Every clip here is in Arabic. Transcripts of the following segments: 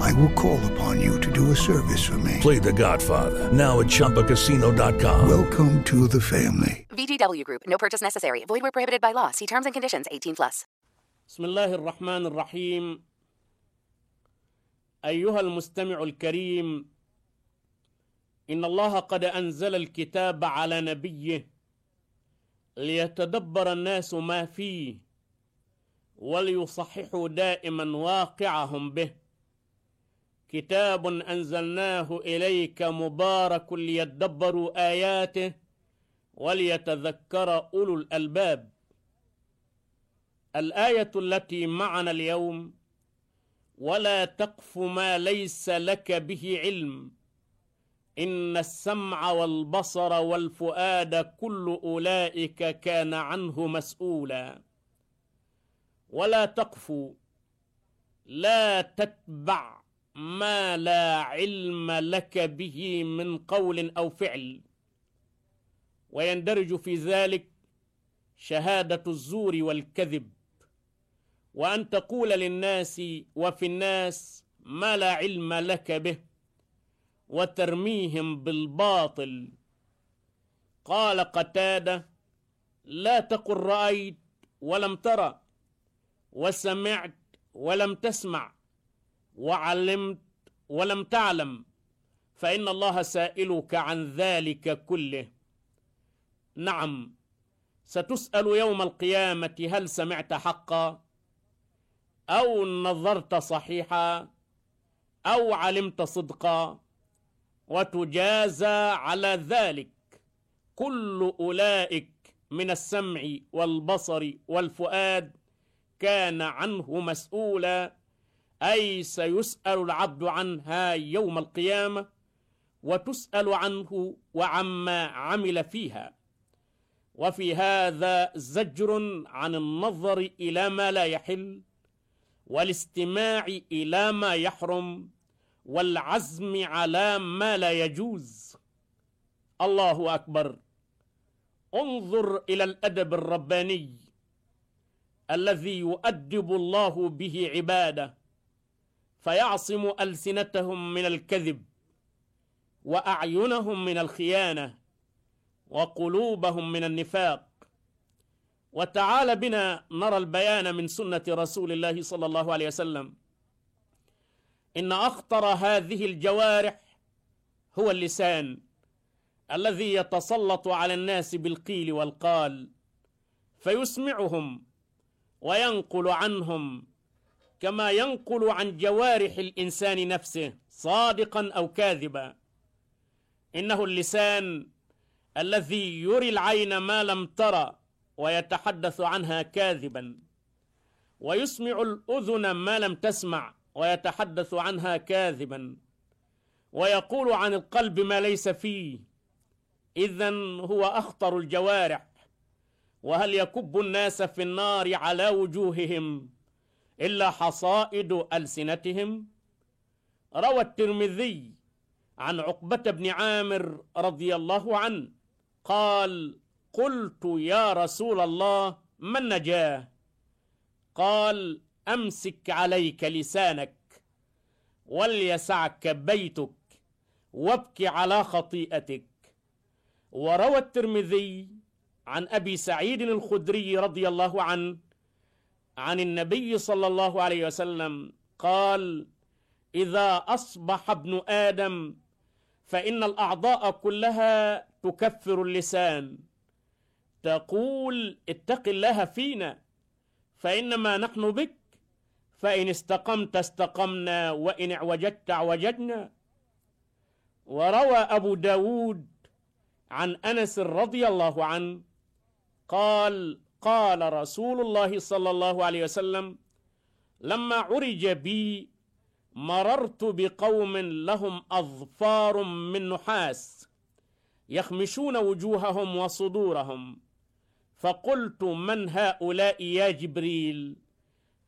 I will call upon you to do a service for me. Play The Godfather now at ChumbaCasino.com. Welcome to the family. VGW Group. No purchase necessary. Void where prohibited by law. See terms and conditions. 18 plus. بسم الله الرحمن الرحيم أيها المستمع الكريم إن الله قد أنزل الكتاب على نبيه ليتدبر الناس ما فيه وليصححوا دائما واقعهم به كتاب أنزلناه إليك مبارك ليدبروا آياته وليتذكر أولو الألباب. الآية التي معنا اليوم ولا تقف ما ليس لك به علم. إن السمع والبصر والفؤاد كل أولئك كان عنه مسؤولا. ولا تقف لا تتبع ما لا علم لك به من قول أو فعل. ويندرج في ذلك شهادة الزور والكذب. وأن تقول للناس وفي الناس ما لا علم لك به وترميهم بالباطل. قال قتادة لا تقل رأيت ولم ترى وسمعت ولم تسمع. وعلمت ولم تعلم فإن الله سائلك عن ذلك كله. نعم ستسأل يوم القيامة هل سمعت حقا أو نظرت صحيحا أو علمت صدقا وتجازى على ذلك. كل أولئك من السمع والبصر والفؤاد كان عنه مسؤولا. أي سيسأل العبد عنها يوم القيامة وتسأل عنه وعما عمل فيها. وفي هذا زجر عن النظر إلى ما لا يحل والاستماع إلى ما يحرم والعزم على ما لا يجوز. الله أكبر. انظر إلى الأدب الرباني الذي يؤدب الله به عباده. فيعصم ألسنتهم من الكذب وأعينهم من الخيانة وقلوبهم من النفاق. وتعال بنا نرى البيان من سنة رسول الله صلى الله عليه وسلم. إن أخطر هذه الجوارح هو اللسان الذي يتسلط على الناس بالقيل والقال فيسمعهم وينقل عنهم كما ينقل عن جوارح الإنسان نفسه صادقا أو كاذبا. إنه اللسان الذي يري العين ما لم ترى ويتحدث عنها كاذبا. ويسمع الأذن ما لم تسمع ويتحدث عنها كاذبا. ويقول عن القلب ما ليس فيه. إذا هو أخطر الجوارح. وهل يكب الناس في النار على وجوههم؟ إلا حصائد ألسنتهم. روى الترمذي عن عقبة بن عامر رضي الله عنه قال قلت يا رسول الله ما النجاه قال أمسك عليك لسانك وليسعك بيتك وابك على خطيئتك. وروى الترمذي عن أبي سعيد الخدري رضي الله عنه عن النبي صلى الله عليه وسلم قال إذا أصبح ابن آدم فإن الأعضاء كلها تكفر اللسان. تقول اتق الله فينا فإنما نحن بك فإن استقمت استقمنا وإن اعوجدت اعوجدنا وروى أبو داود عن أنس رضي الله عنه قال قال رسول الله صلى الله عليه وسلم لما عرج بي مررت بقوم لهم أظفار من نحاس يخمشون وجوههم وصدورهم فقلت من هؤلاء يا جبريل؟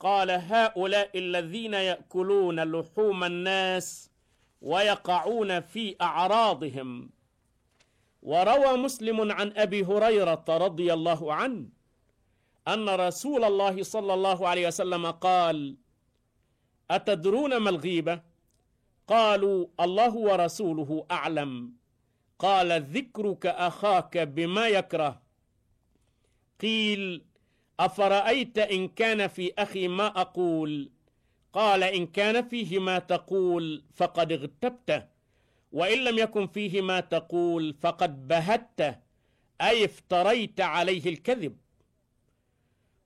قال هؤلاء الذين يأكلون لحوم الناس ويقعون في أعراضهم. وروى مسلم عن أبي هريرة رضي الله عنه أن رسول الله صلى الله عليه وسلم قال أتدرون ما الغيبة؟ قالوا الله ورسوله أعلم. قال ذكرك أخاك بما يكره. قيل أفرأيت إن كان في أخي ما أقول؟ قال إن كان فيه ما تقول فقد اغتبته وإن لم يكن فيه ما تقول فقد بهته أي افتريت عليه الكذب.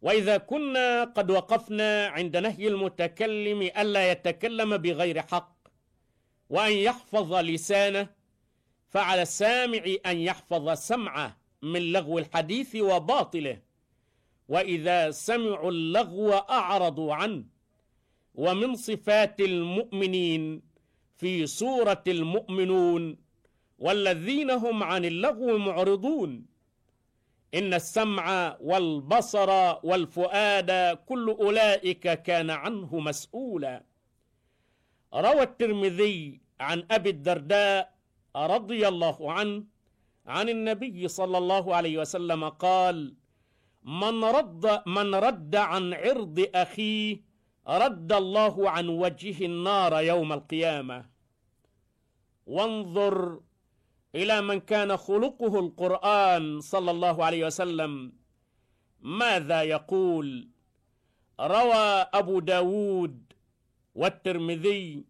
وإذا كنا قد وقفنا عند نهي المتكلم ألا يتكلم بغير حق وأن يحفظ لسانه فعلى السامع أن يحفظ سمعه من لغو الحديث وباطله. وإذا سمعوا اللغو أعرضوا عنه. ومن صفات المؤمنين في سوره المؤمنون والذين هم عن اللغو معرضون. إن السمع والبصر والفؤاد كل أولئك كان عنه مسؤولا. روى الترمذي عن أبي الدرداء رضي الله عنه عن النبي صلى الله عليه وسلم قال من رد من رد عن عرض أخيه رد الله عن وجهه النار يوم القيامة. وانظر إلى من كان خلقه القرآن صلى الله عليه وسلم. ماذا يقول؟ روى أبو داود والترمذي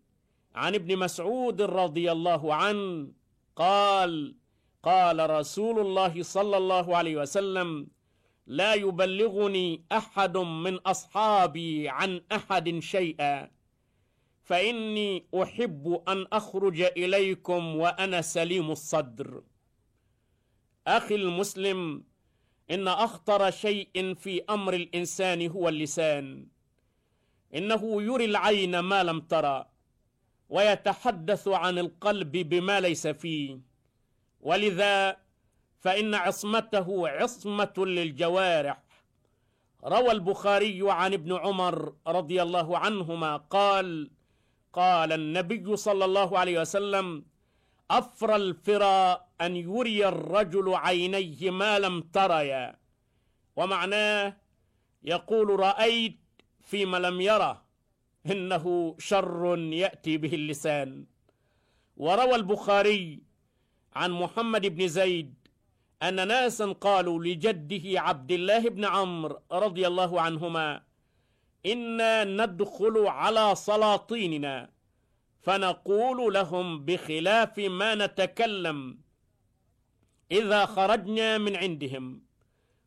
عن ابن مسعود رضي الله عنه قال قال رسول الله صلى الله عليه وسلم لا يبلغني أحد من أصحابي عن أحد شيئا. فإني أحب أن أخرج إليكم وأنا سليم الصدر. أخي المسلم إن أخطر شيء في أمر الإنسان هو اللسان. إنه يري العين ما لم ترى ويتحدث عن القلب بما ليس فيه. ولذا فإن عصمته عصمة للجوارح. روى البخاري عن ابن عمر رضي الله عنهما قال قال النبي صلى الله عليه وسلم أفرى الفرى أن يري الرجل عينيه ما لم تريا. ومعناه يقول رأيت فيما لم يره إنه شر يأتي به اللسان. وروى البخاري عن محمد بن زيد أن ناسا قالوا لجده عبد الله بن عمرو رضي الله عنهما إنا ندخل على سلاطيننا فنقول لهم بخلاف ما نتكلم. إذا خرجنا من عندهم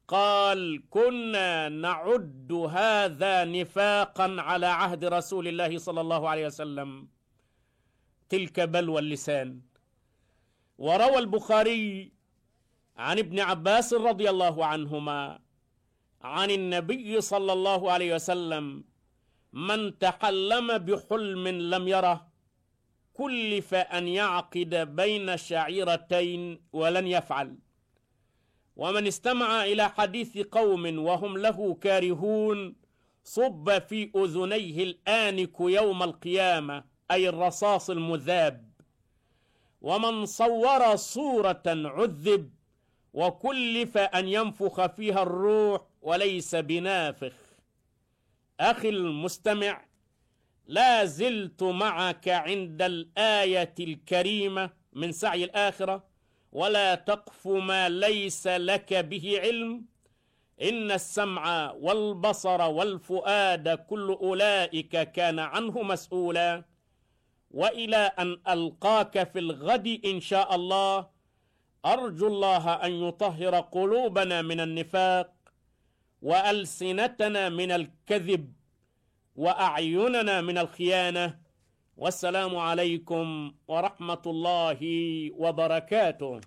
قال كنا نعد هذا نفاقا على عهد رسول الله صلى الله عليه وسلم. تلك بلوى اللسان. وروى البخاري عن ابن عباس رضي الله عنهما عن النبي صلى الله عليه وسلم من تحلم بحلم لم يره كلف أن يعقد بين شعيرتين ولن يفعل. ومن استمع إلى حديث قوم وهم له كارهون صب في أذنيه الآنك يوم القيامة أي الرصاص المذاب. ومن صور صورة عذب وكلف أن ينفخ فيها الروح وليس بنافخ. أخي المستمع لا زلت معك عند الآية الكريمة من سعي الآخرة ولا تقف ما ليس لك به علم. إن السمع والبصر والفؤاد كل أولئك كان عنه مسؤولا. وإلى أن ألقاك في الغد إن شاء الله أرجو الله أن يطهر قلوبنا من النفاق. وألسنتنا من الكذب وأعيننا من الخيانة. والسلام عليكم ورحمة الله وبركاته.